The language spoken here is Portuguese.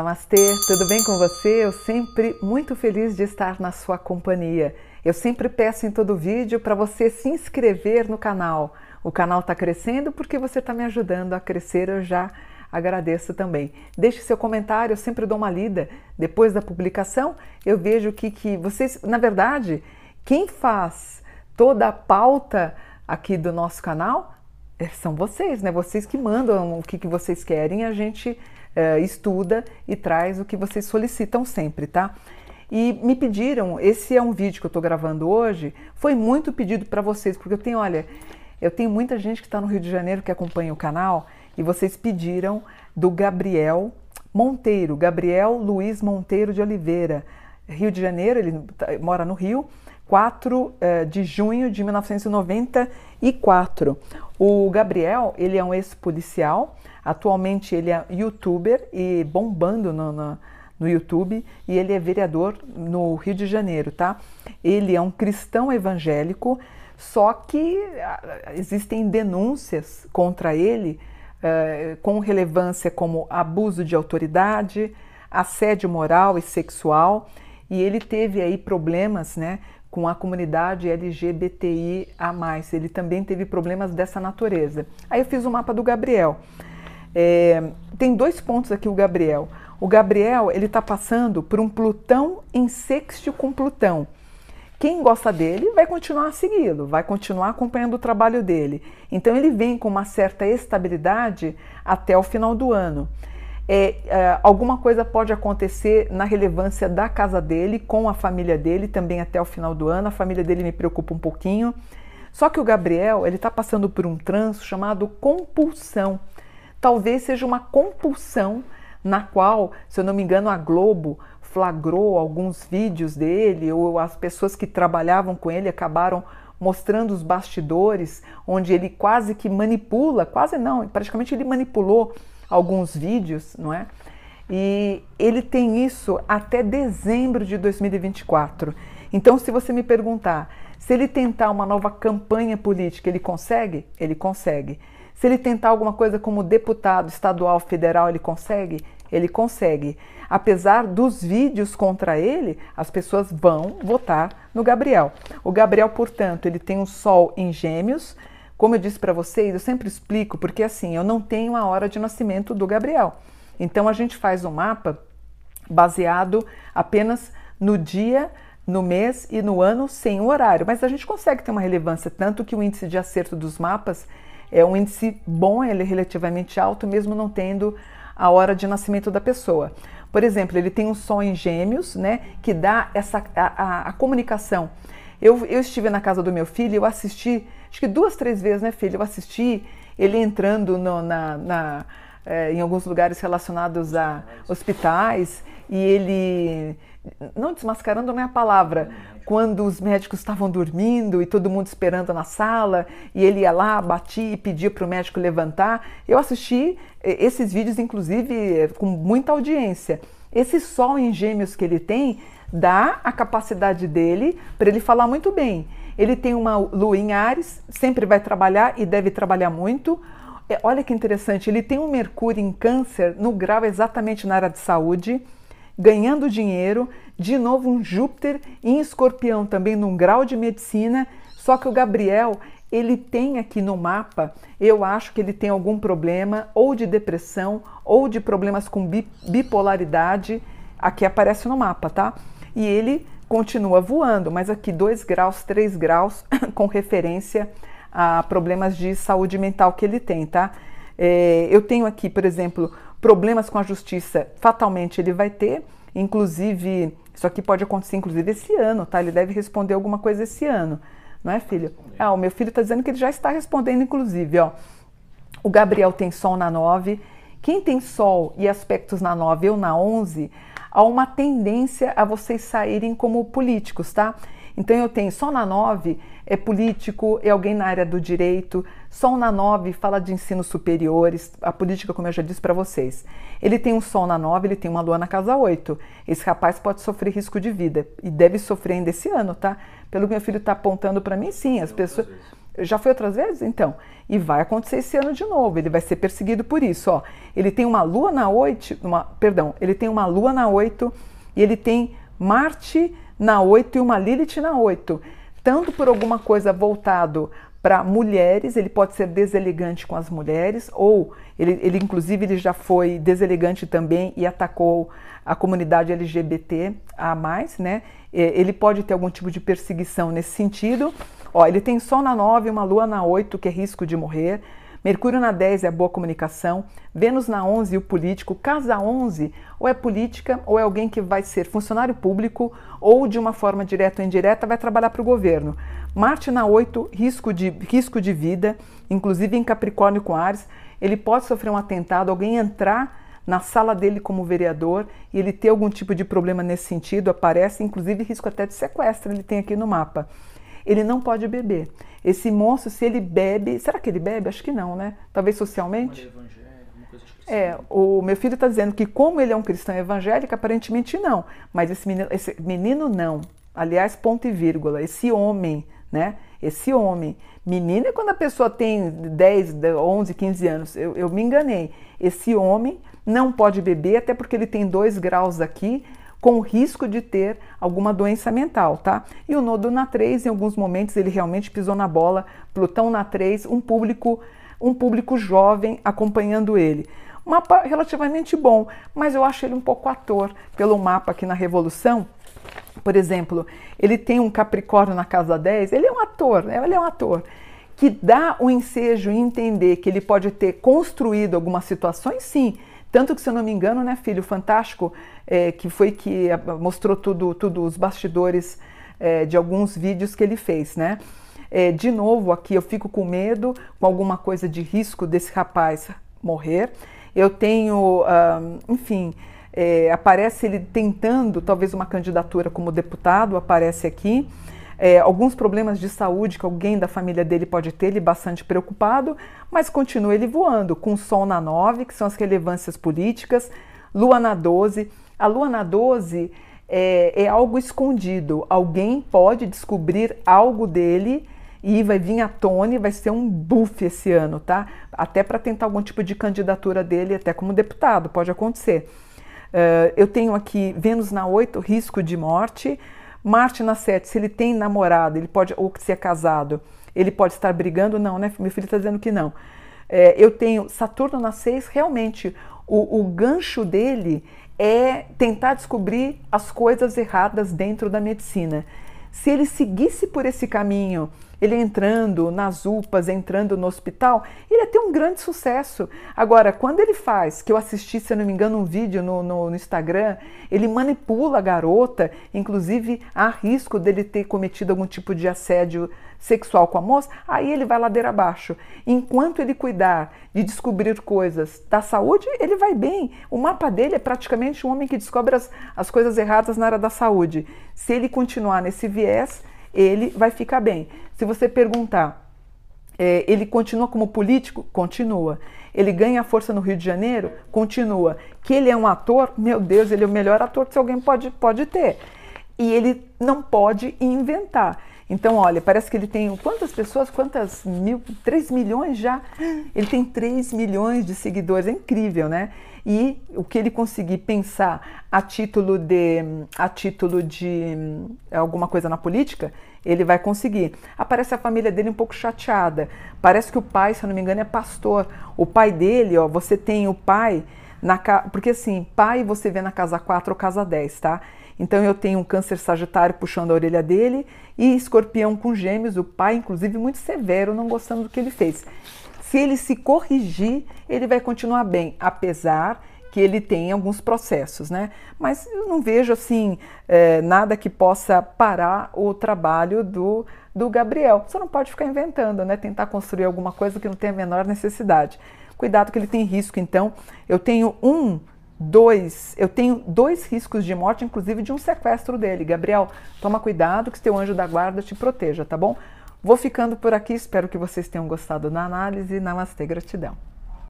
Namastê, tudo bem com você? Eu sempre muito feliz de estar na sua companhia. Eu sempre peço em todo vídeo para você se inscrever no canal. O canal está crescendo porque você está me ajudando a crescer, eu já agradeço também. Deixe seu comentário, eu sempre dou uma lida. Depois da publicação, eu vejo que, que vocês, na verdade, quem faz toda a pauta aqui do nosso canal é, são vocês, né? Vocês que mandam o que, que vocês querem, a gente estuda e traz o que vocês solicitam sempre, tá? E me pediram, esse é um vídeo que eu estou gravando hoje, foi muito pedido para vocês, porque eu tenho, olha, eu tenho muita gente que está no Rio de Janeiro que acompanha o canal e vocês pediram do Gabriel Monteiro, Gabriel Luiz Monteiro de Oliveira, Rio de Janeiro, ele tá, mora no Rio, 4 eh, de junho de 1994. O Gabriel, ele é um ex-policial, atualmente ele é youtuber e bombando no, no, no, YouTube e ele é vereador no Rio de Janeiro, tá? Ele é um cristão evangélico, só que ah, existem denúncias contra ele uh, com relevância como abuso de autoridade, assédio moral e sexual, e ele teve aí problemas, né, com a comunidade LGBTI a mais. Ele também teve problemas dessa natureza. Aí eu fiz o mapa do Gabriel. É, tem dois pontos aqui o Gabriel. O Gabriel ele está passando por um Plutão em sexto com Plutão. Quem gosta dele vai continuar a segui-lo, vai continuar acompanhando o trabalho dele. Então ele vem com uma certa estabilidade até o final do ano. É, é, alguma coisa pode acontecer na relevância da casa dele, com a família dele, também até o final do ano. A família dele me preocupa um pouquinho. Só que o Gabriel ele está passando por um tranço chamado compulsão. Talvez seja uma compulsão na qual, se eu não me engano, a Globo flagrou alguns vídeos dele, ou as pessoas que trabalhavam com ele acabaram mostrando os bastidores, onde ele quase que manipula, quase não, praticamente ele manipulou alguns vídeos, não é? E ele tem isso até dezembro de 2024. Então, se você me perguntar se ele tentar uma nova campanha política, ele consegue? Ele consegue. Se ele tentar alguma coisa como deputado estadual, federal, ele consegue? Ele consegue. Apesar dos vídeos contra ele, as pessoas vão votar no Gabriel. O Gabriel, portanto, ele tem um sol em Gêmeos. Como eu disse para vocês, eu sempre explico porque assim, eu não tenho a hora de nascimento do Gabriel. Então a gente faz um mapa baseado apenas no dia, no mês e no ano sem o horário, mas a gente consegue ter uma relevância tanto que o índice de acerto dos mapas é um índice bom, ele é relativamente alto, mesmo não tendo a hora de nascimento da pessoa. Por exemplo, ele tem um som em gêmeos, né, que dá essa a, a, a comunicação. Eu, eu estive na casa do meu filho, eu assisti, acho que duas, três vezes, né, filho? Eu assisti ele entrando no, na, na é, em alguns lugares relacionados a hospitais e ele não desmascarando não é a palavra, quando os médicos estavam dormindo e todo mundo esperando na sala, e ele ia lá, batia e pedia para o médico levantar. Eu assisti eh, esses vídeos, inclusive, eh, com muita audiência. Esse sol em gêmeos que ele tem dá a capacidade dele para ele falar muito bem. Ele tem uma lua em Ares, sempre vai trabalhar e deve trabalhar muito. É, olha que interessante, ele tem um Mercúrio em Câncer no grau exatamente na área de saúde ganhando dinheiro, de novo um Júpiter em Escorpião também num grau de medicina, só que o Gabriel, ele tem aqui no mapa, eu acho que ele tem algum problema ou de depressão ou de problemas com bipolaridade, aqui aparece no mapa, tá? E ele continua voando, mas aqui 2 graus, 3 graus, com referência a problemas de saúde mental que ele tem, tá? É, eu tenho aqui, por exemplo, problemas com a justiça, fatalmente ele vai ter, inclusive, isso aqui pode acontecer inclusive esse ano, tá? Ele deve responder alguma coisa esse ano, não é, filho? Ah, o meu filho está dizendo que ele já está respondendo, inclusive, ó. O Gabriel tem Sol na 9. Quem tem Sol e aspectos na 9 ou na 11, há uma tendência a vocês saírem como políticos, tá? Então eu tenho Sol na 9 é político, é alguém na área do direito. Sol na 9 fala de ensinos superiores, a política, como eu já disse para vocês. Ele tem um Sol na 9, ele tem uma Lua na casa 8. Esse rapaz pode sofrer risco de vida e deve sofrer ainda esse ano, tá? Pelo que meu filho está apontando para mim, sim, as pessoas. Já foi outras vezes? Então. E vai acontecer esse ano de novo. Ele vai ser perseguido por isso. Ó. Ele tem uma lua na 8, uma, perdão, ele tem uma lua na 8 e ele tem Marte na 8 e uma Lilith na 8. Tanto por alguma coisa voltado para mulheres, ele pode ser deselegante com as mulheres, ou ele, ele inclusive ele já foi deselegante também e atacou a comunidade LGBT a mais, né? Ele pode ter algum tipo de perseguição nesse sentido. Ó, ele tem Sol na 9, uma Lua na 8, que é risco de morrer. Mercúrio na 10 é a boa comunicação, Vênus na 11 o político, casa 11 ou é política ou é alguém que vai ser funcionário público ou de uma forma direta ou indireta vai trabalhar para o governo. Marte na 8, risco de, risco de vida, inclusive em Capricórnio com Ares, ele pode sofrer um atentado, alguém entrar na sala dele como vereador e ele ter algum tipo de problema nesse sentido, aparece inclusive risco até de sequestro, ele tem aqui no mapa. Ele não pode beber. Esse monstro, se ele bebe, será que ele bebe? Acho que não, né? Talvez socialmente. É, o meu filho está dizendo que como ele é um cristão evangélico, aparentemente não. Mas esse menino, esse menino não. Aliás, ponto e vírgula. Esse homem, né? Esse homem. Menino é quando a pessoa tem 10, 11, 15 anos. Eu, eu me enganei. Esse homem não pode beber, até porque ele tem dois graus aqui com risco de ter alguma doença mental, tá? E o nodo na 3, em alguns momentos ele realmente pisou na bola, Plutão na 3, um público, um público jovem acompanhando ele. Mapa relativamente bom, mas eu acho ele um pouco ator pelo mapa aqui na Revolução. Por exemplo, ele tem um Capricórnio na casa 10, ele é um ator, né? ele é um ator que dá o ensejo em entender que ele pode ter construído algumas situações, sim, tanto que, se eu não me engano, né, filho, fantástico, é, que foi que mostrou tudo, tudo os bastidores é, de alguns vídeos que ele fez, né? É, de novo, aqui eu fico com medo, com alguma coisa de risco desse rapaz morrer. Eu tenho, enfim, é, aparece ele tentando talvez uma candidatura como deputado, aparece aqui é, alguns problemas de saúde que alguém da família dele pode ter, ele bastante preocupado, mas continua ele voando, com Sol na 9, que são as relevâncias políticas, Lua na 12. A Lua na 12 é, é algo escondido, alguém pode descobrir algo dele e vai vir à tona e vai ser um buff esse ano, tá? Até para tentar algum tipo de candidatura dele, até como deputado, pode acontecer. Uh, eu tenho aqui Vênus na 8, risco de morte. Marte na 7, se ele tem namorado, ele pode, ou se é casado, ele pode estar brigando? Não, né? Meu filho está dizendo que não. É, eu tenho Saturno na 6, realmente, o, o gancho dele é tentar descobrir as coisas erradas dentro da medicina. Se ele seguisse por esse caminho ele entrando nas UPAs, entrando no hospital, ele ter um grande sucesso. Agora, quando ele faz, que eu assisti, se eu não me engano, um vídeo no, no, no Instagram, ele manipula a garota, inclusive há risco dele ter cometido algum tipo de assédio sexual com a moça, aí ele vai ladeira abaixo. Enquanto ele cuidar de descobrir coisas da saúde, ele vai bem. O mapa dele é praticamente um homem que descobre as, as coisas erradas na área da saúde. Se ele continuar nesse viés, ele vai ficar bem. Se você perguntar, é, ele continua como político? Continua. Ele ganha força no Rio de Janeiro? Continua. Que ele é um ator? Meu Deus, ele é o melhor ator que alguém pode, pode ter. E ele não pode inventar. Então, olha, parece que ele tem quantas pessoas? Quantas mil? 3 milhões já? Ele tem 3 milhões de seguidores, é incrível, né? E o que ele conseguir pensar a título de a título de alguma coisa na política, ele vai conseguir. Aparece a família dele um pouco chateada. Parece que o pai, se eu não me engano, é pastor. O pai dele, ó, você tem o pai na porque assim, pai você vê na casa 4 ou casa 10, tá? Então eu tenho um câncer sagitário puxando a orelha dele e escorpião com gêmeos, o pai, inclusive, muito severo, não gostando do que ele fez. Se ele se corrigir, ele vai continuar bem, apesar que ele tem alguns processos, né? Mas eu não vejo assim é, nada que possa parar o trabalho do, do Gabriel. Você não pode ficar inventando, né? Tentar construir alguma coisa que não tem a menor necessidade. Cuidado que ele tem risco. Então, eu tenho um dois, eu tenho dois riscos de morte, inclusive de um sequestro dele. Gabriel, toma cuidado que teu anjo da guarda te proteja, tá bom? Vou ficando por aqui, espero que vocês tenham gostado da análise. Namastê, gratidão.